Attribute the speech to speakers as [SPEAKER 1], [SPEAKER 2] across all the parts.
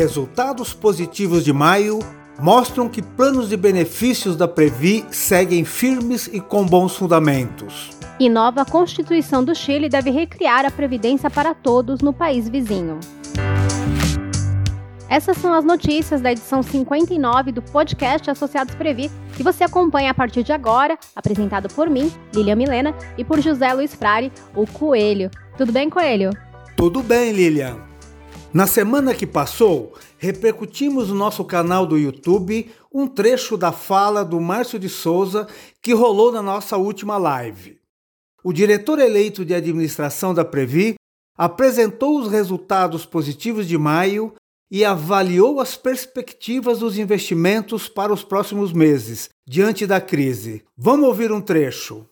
[SPEAKER 1] Resultados positivos de maio mostram que planos de benefícios da Previ seguem firmes e com bons fundamentos.
[SPEAKER 2] E nova Constituição do Chile deve recriar a previdência para todos no país vizinho. Essas são as notícias da edição 59 do podcast Associados Previ, que você acompanha a partir de agora, apresentado por mim, Lilian Milena, e por José Luiz Frari, o Coelho. Tudo bem, Coelho?
[SPEAKER 1] Tudo bem, Lilian. Na semana que passou, repercutimos no nosso canal do YouTube um trecho da fala do Márcio de Souza que rolou na nossa última live. O diretor eleito de administração da Previ apresentou os resultados positivos de maio e avaliou as perspectivas dos investimentos para os próximos meses, diante da crise. Vamos ouvir um trecho.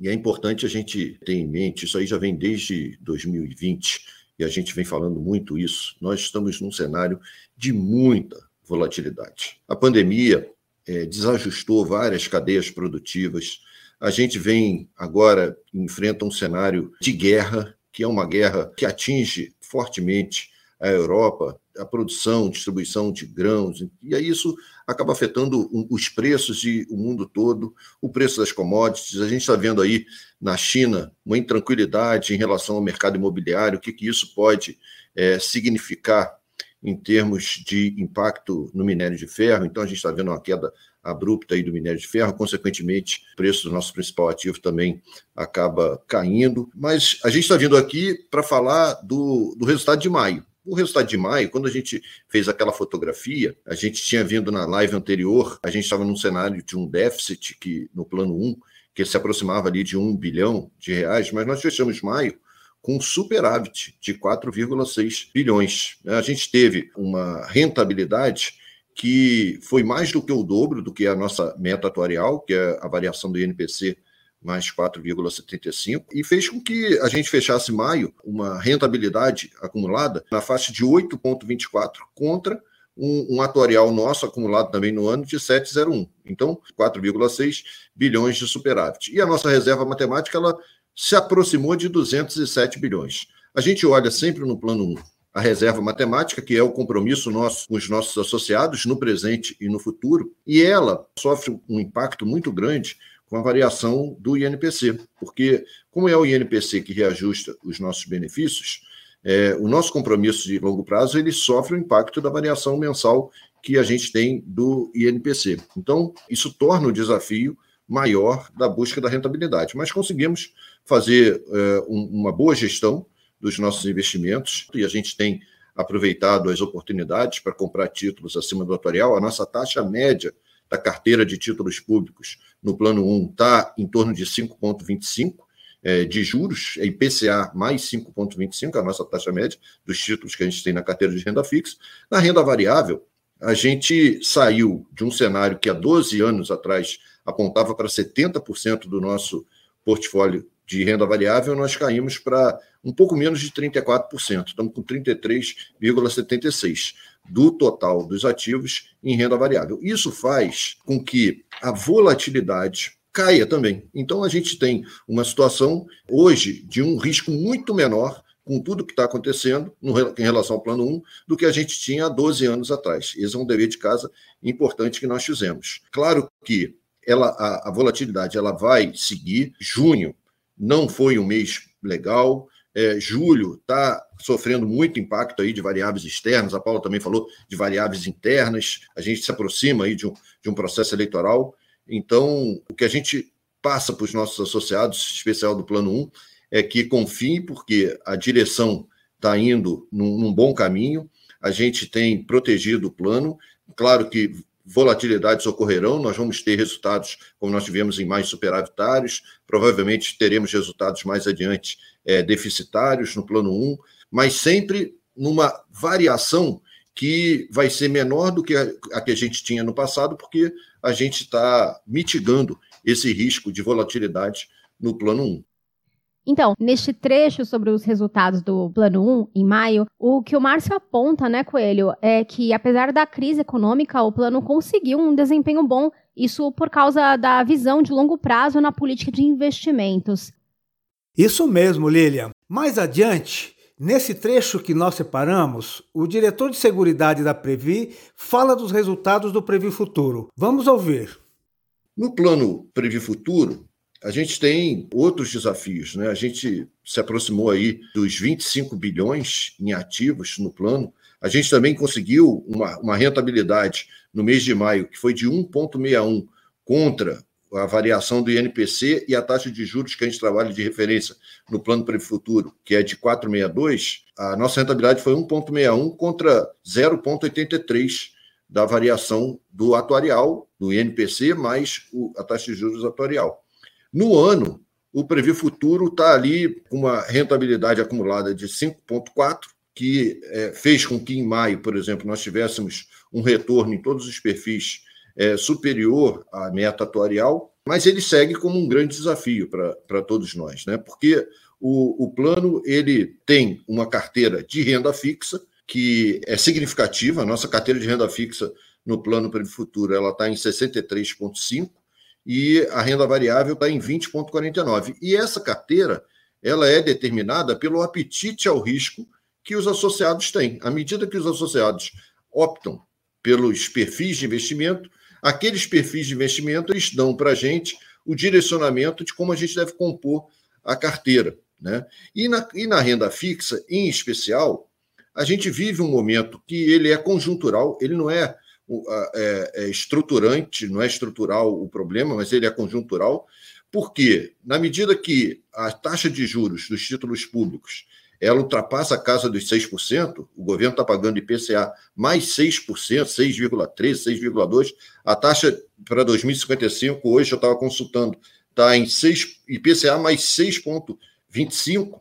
[SPEAKER 3] E é importante a gente ter em mente, isso aí já vem desde 2020 e a gente vem falando muito isso, nós estamos num cenário de muita volatilidade. A pandemia é, desajustou várias cadeias produtivas. A gente vem agora enfrenta um cenário de guerra, que é uma guerra que atinge fortemente a Europa, a produção, distribuição de grãos, e aí isso acaba afetando os preços de o mundo todo, o preço das commodities. A gente está vendo aí na China uma intranquilidade em relação ao mercado imobiliário, o que, que isso pode é, significar em termos de impacto no minério de ferro. Então, a gente está vendo uma queda abrupta aí do minério de ferro, consequentemente, o preço do nosso principal ativo também acaba caindo. Mas a gente está vindo aqui para falar do, do resultado de maio. O resultado de maio, quando a gente fez aquela fotografia, a gente tinha vindo na live anterior, a gente estava num cenário de um déficit que no plano 1, que se aproximava ali de 1 bilhão de reais, mas nós fechamos maio com superávit de 4,6 bilhões. A gente teve uma rentabilidade que foi mais do que o dobro do que a nossa meta atuarial, que é a variação do INPC mais 4,75, e fez com que a gente fechasse maio uma rentabilidade acumulada na faixa de 8,24 contra um, um, atuarial nosso acumulado também no ano de 7,01. Então, 4,6 bilhões de superávit. E a nossa reserva matemática ela se aproximou de 207 bilhões. A gente olha sempre no plano 1 a reserva matemática, que é o compromisso nosso com os nossos associados no presente e no futuro, e ela sofre um impacto muito grande com a variação do INPC, porque, como é o INPC que reajusta os nossos benefícios, é, o nosso compromisso de longo prazo ele sofre o impacto da variação mensal que a gente tem do INPC. Então, isso torna o desafio maior da busca da rentabilidade. Mas conseguimos fazer é, um, uma boa gestão dos nossos investimentos e a gente tem aproveitado as oportunidades para comprar títulos acima do atuarial. A nossa taxa média da carteira de títulos públicos no plano 1 está em torno de 5,25 é, de juros, é IPCA mais 5,25, a nossa taxa média dos títulos que a gente tem na carteira de renda fixa. Na renda variável, a gente saiu de um cenário que há 12 anos atrás apontava para 70% do nosso portfólio de renda variável, nós caímos para um pouco menos de 34%, estamos com 33,76% do total dos ativos em renda variável. Isso faz com que a volatilidade caia também. Então a gente tem uma situação hoje de um risco muito menor com tudo que está acontecendo no, em relação ao plano 1 do que a gente tinha há 12 anos atrás. Esse é um dever de casa importante que nós fizemos. Claro que ela, a, a volatilidade ela vai seguir. Junho não foi um mês legal, é, julho está sofrendo muito impacto aí de variáveis externas. A Paula também falou de variáveis internas. A gente se aproxima aí de um, de um processo eleitoral. Então, o que a gente passa para os nossos associados, especial do Plano 1, é que confiem, porque a direção está indo num, num bom caminho. A gente tem protegido o plano. Claro que volatilidades ocorrerão, nós vamos ter resultados como nós tivemos em mais superavitários, provavelmente teremos resultados mais adiante é, deficitários no plano 1, mas sempre numa variação que vai ser menor do que a, a que a gente tinha no passado, porque a gente está mitigando esse risco de volatilidade no plano 1.
[SPEAKER 2] Então, neste trecho sobre os resultados do Plano 1, em maio, o que o Márcio aponta, né, Coelho, é que apesar da crise econômica, o plano conseguiu um desempenho bom, isso por causa da visão de longo prazo na política de investimentos.
[SPEAKER 1] Isso mesmo, Lilian. Mais adiante, Nesse trecho que nós separamos, o diretor de Seguridade da Previ fala dos resultados do Previ Futuro. Vamos ouvir.
[SPEAKER 3] No plano Previ Futuro, a gente tem outros desafios. Né? A gente se aproximou aí dos 25 bilhões em ativos no plano. A gente também conseguiu uma, uma rentabilidade no mês de maio que foi de 1,61 contra a variação do INPC e a taxa de juros que a gente trabalha de referência no plano para o futuro, que é de 4,62, a nossa rentabilidade foi 1,61 contra 0,83 da variação do atuarial, do INPC, mais a taxa de juros atuarial. No ano, o Previ Futuro está ali com uma rentabilidade acumulada de 5,4, que é, fez com que em maio, por exemplo, nós tivéssemos um retorno em todos os perfis é, superior à meta atuarial, mas ele segue como um grande desafio para todos nós, né? porque o, o plano ele tem uma carteira de renda fixa, que é significativa, a nossa carteira de renda fixa no plano o futuro ela está em 63,5 e a renda variável está em 20,49. E essa carteira ela é determinada pelo apetite ao risco que os associados têm. À medida que os associados optam pelos perfis de investimento, aqueles perfis de investimento eles dão para a gente o direcionamento de como a gente deve compor a carteira. Né? E, na, e na renda fixa, em especial, a gente vive um momento que ele é conjuntural, ele não é, é, é estruturante, não é estrutural o problema, mas ele é conjuntural, porque, na medida que a taxa de juros dos títulos públicos ela ultrapassa a casa dos 6%, o governo está pagando IPCA mais 6%, 6,3%, 6,2%. A taxa para 2055, hoje eu estava consultando, está em 6, IPCA mais 6,25%.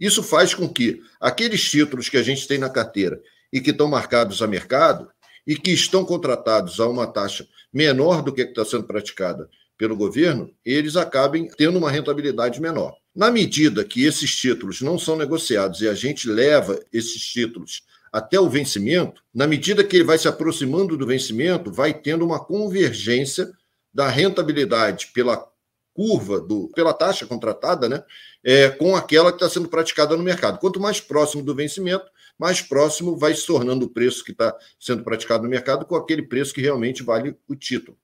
[SPEAKER 3] Isso faz com que aqueles títulos que a gente tem na carteira e que estão marcados a mercado e que estão contratados a uma taxa menor do que está sendo praticada pelo governo, eles acabem tendo uma rentabilidade menor. Na medida que esses títulos não são negociados e a gente leva esses títulos até o vencimento, na medida que ele vai se aproximando do vencimento, vai tendo uma convergência da rentabilidade pela curva, do, pela taxa contratada, né, é, com aquela que está sendo praticada no mercado. Quanto mais próximo do vencimento, mais próximo vai se tornando o preço que está sendo praticado no mercado com aquele preço que realmente vale o título.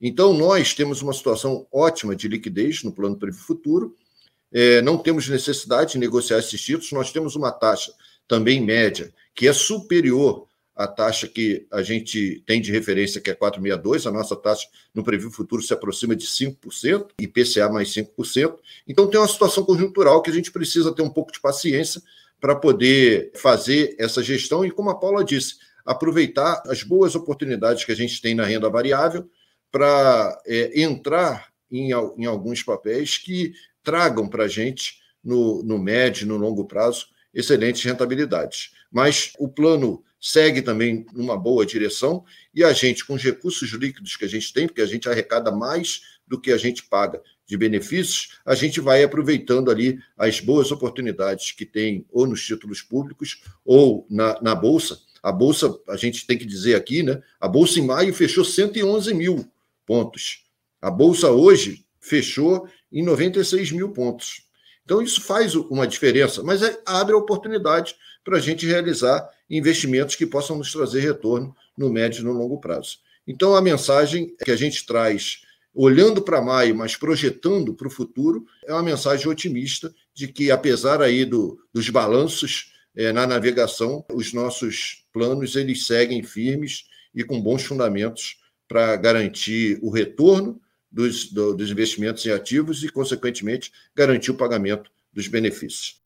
[SPEAKER 3] Então, nós temos uma situação ótima de liquidez no plano Futuro, é, não temos necessidade de negociar esses títulos, nós temos uma taxa também média, que é superior à taxa que a gente tem de referência, que é 4,62, a nossa taxa no Previ Futuro se aproxima de 5%, IPCA mais 5%. Então, tem uma situação conjuntural que a gente precisa ter um pouco de paciência para poder fazer essa gestão e, como a Paula disse, aproveitar as boas oportunidades que a gente tem na renda variável para é, entrar em, em, alguns papéis que tragam para a gente, no, no médio e no longo prazo, excelentes rentabilidades. Mas o plano segue também numa boa direção e a gente, com os recursos líquidos que a gente tem, porque a gente arrecada mais do que a gente paga de benefícios, a gente vai aproveitando ali as boas oportunidades que tem ou nos títulos públicos ou na, na Bolsa. A Bolsa, a gente tem que dizer aqui, né? A Bolsa em maio fechou 111 mil pontos. A Bolsa hoje fechou em 96 mil pontos. Então, isso faz uma diferença, mas é, abre a oportunidade para a gente realizar investimentos que possam nos trazer retorno no médio e no longo prazo. Então, a mensagem que a gente traz, olhando para maio, mas projetando para o futuro, é uma mensagem otimista de que, apesar aí do, dos balanços é, na navegação, os nossos planos eles seguem firmes e com bons fundamentos para garantir o retorno dos, do, dos investimentos em ativos e, consequentemente, garantir o pagamento dos benefícios.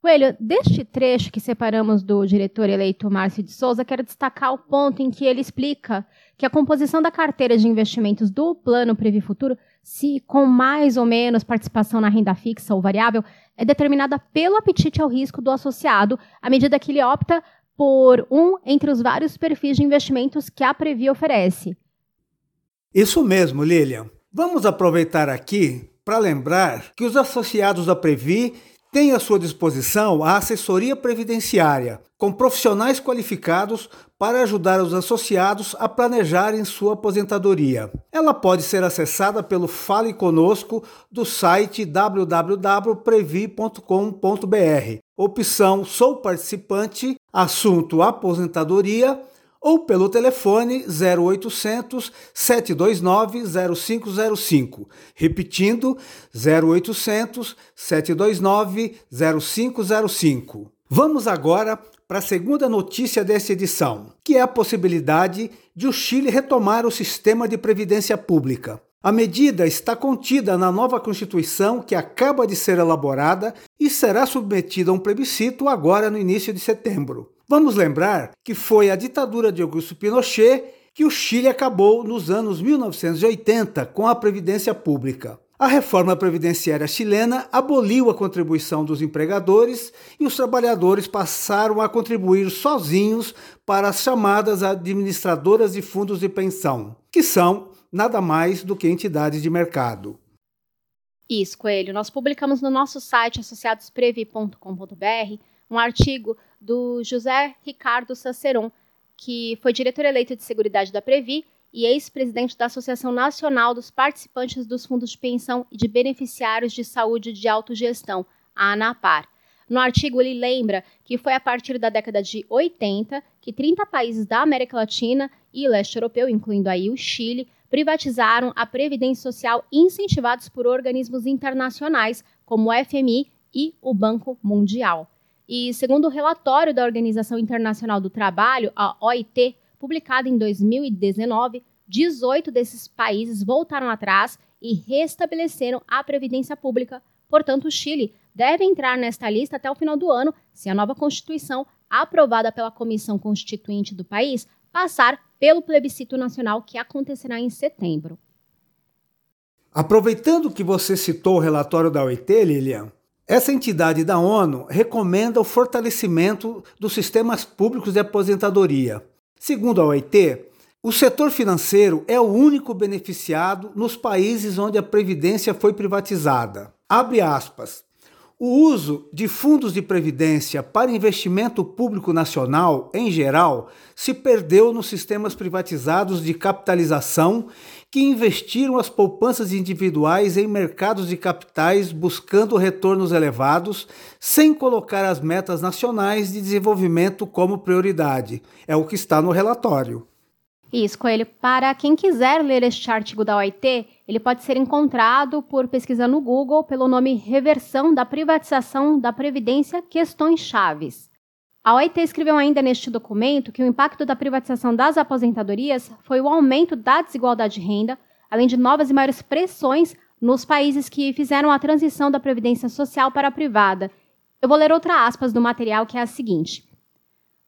[SPEAKER 2] Coelho, deste trecho que separamos do diretor eleito Márcio de Souza, quero destacar o ponto em que ele explica que a composição da carteira de investimentos do Plano Previ Futuro, se com mais ou menos participação na renda fixa ou variável, é determinada pelo apetite ao risco do associado, à medida que ele opta por um entre os vários perfis de investimentos que a Previ oferece.
[SPEAKER 1] Isso mesmo, Lilian. Vamos aproveitar aqui para lembrar que os associados da Previ têm à sua disposição a assessoria previdenciária, com profissionais qualificados para ajudar os associados a planejarem sua aposentadoria. Ela pode ser acessada pelo Fale Conosco do site www.previ.com.br opção Sou participante, assunto aposentadoria ou pelo telefone 0800 729 0505. Repetindo, 0800 729 0505. Vamos agora para a segunda notícia dessa edição, que é a possibilidade de o Chile retomar o sistema de previdência pública. A medida está contida na nova Constituição que acaba de ser elaborada e será submetida a um plebiscito agora no início de setembro. Vamos lembrar que foi a ditadura de Augusto Pinochet que o Chile acabou nos anos 1980 com a Previdência Pública. A reforma previdenciária chilena aboliu a contribuição dos empregadores e os trabalhadores passaram a contribuir sozinhos para as chamadas administradoras de fundos de pensão, que são nada mais do que entidades de mercado.
[SPEAKER 2] Isso, Coelho. Nós publicamos no nosso site associadosprevi.com.br um artigo do José Ricardo Saceron, que foi diretor eleito de Seguridade da Previ e ex-presidente da Associação Nacional dos Participantes dos Fundos de Pensão e de Beneficiários de Saúde de Autogestão, a ANAPAR. No artigo, ele lembra que foi a partir da década de 80 que 30 países da América Latina e leste europeu, incluindo aí o Chile, privatizaram a previdência social incentivados por organismos internacionais como o FMI e o Banco Mundial. E segundo o relatório da Organização Internacional do Trabalho, a OIT, publicado em 2019, 18 desses países voltaram atrás e restabeleceram a previdência pública. Portanto, o Chile deve entrar nesta lista até o final do ano, se a nova Constituição, aprovada pela Comissão Constituinte do país, passar pelo plebiscito nacional que acontecerá em setembro.
[SPEAKER 1] Aproveitando que você citou o relatório da OIT, Lilian, essa entidade da ONU recomenda o fortalecimento dos sistemas públicos de aposentadoria. Segundo a OIT, o setor financeiro é o único beneficiado nos países onde a previdência foi privatizada. Abre aspas. O uso de fundos de previdência para investimento público nacional, em geral, se perdeu nos sistemas privatizados de capitalização que investiram as poupanças individuais em mercados de capitais buscando retornos elevados, sem colocar as metas nacionais de desenvolvimento como prioridade. É o que está no relatório.
[SPEAKER 2] Isso, Coelho. Para quem quiser ler este artigo da OIT, ele pode ser encontrado por pesquisa no Google pelo nome Reversão da Privatização da Previdência Questões Chaves. A OIT escreveu ainda neste documento que o impacto da privatização das aposentadorias foi o aumento da desigualdade de renda, além de novas e maiores pressões nos países que fizeram a transição da previdência social para a privada. Eu vou ler outra aspas do material que é a seguinte: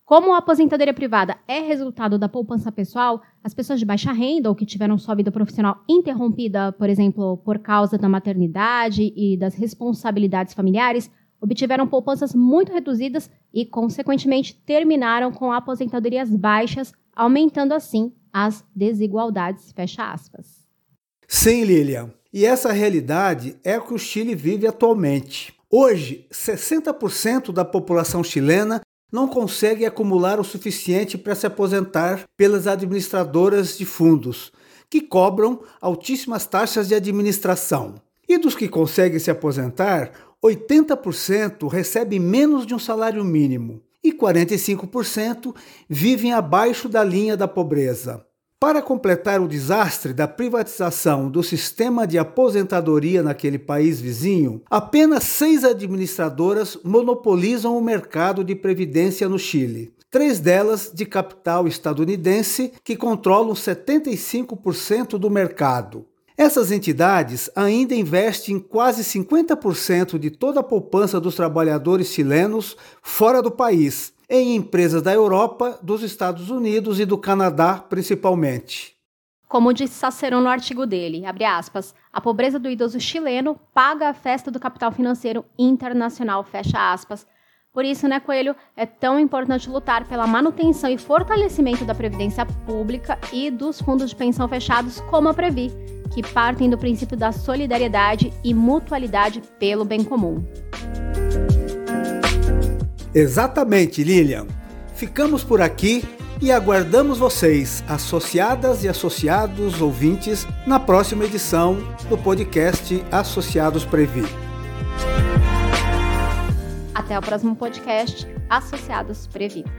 [SPEAKER 2] como a aposentadoria privada é resultado da poupança pessoal, as pessoas de baixa renda ou que tiveram sua vida profissional interrompida, por exemplo, por causa da maternidade e das responsabilidades familiares, obtiveram poupanças muito reduzidas e, consequentemente, terminaram com aposentadorias baixas, aumentando assim as desigualdades. Fecha aspas.
[SPEAKER 1] Sim, Lilian. E essa realidade é que o Chile vive atualmente. Hoje, 60% da população chilena não consegue acumular o suficiente para se aposentar pelas administradoras de fundos, que cobram altíssimas taxas de administração. E dos que conseguem se aposentar, 80% recebem menos de um salário mínimo e 45% vivem abaixo da linha da pobreza. Para completar o desastre da privatização do sistema de aposentadoria naquele país vizinho, apenas seis administradoras monopolizam o mercado de previdência no Chile. Três delas de capital estadunidense, que controlam 75% do mercado. Essas entidades ainda investem quase 50% de toda a poupança dos trabalhadores chilenos fora do país, em empresas da Europa, dos Estados Unidos e do Canadá, principalmente.
[SPEAKER 2] Como disse Sacerão no artigo dele, aspas, a pobreza do idoso chileno paga a festa do capital financeiro internacional, fecha aspas. Por isso, né, Coelho, é tão importante lutar pela manutenção e fortalecimento da previdência pública e dos fundos de pensão fechados como a Previ, que partem do princípio da solidariedade e mutualidade pelo bem comum.
[SPEAKER 1] Exatamente, Lilian. Ficamos por aqui e aguardamos vocês, associadas e associados ouvintes, na próxima edição do podcast Associados Previ.
[SPEAKER 2] Até o próximo podcast Associados Previta.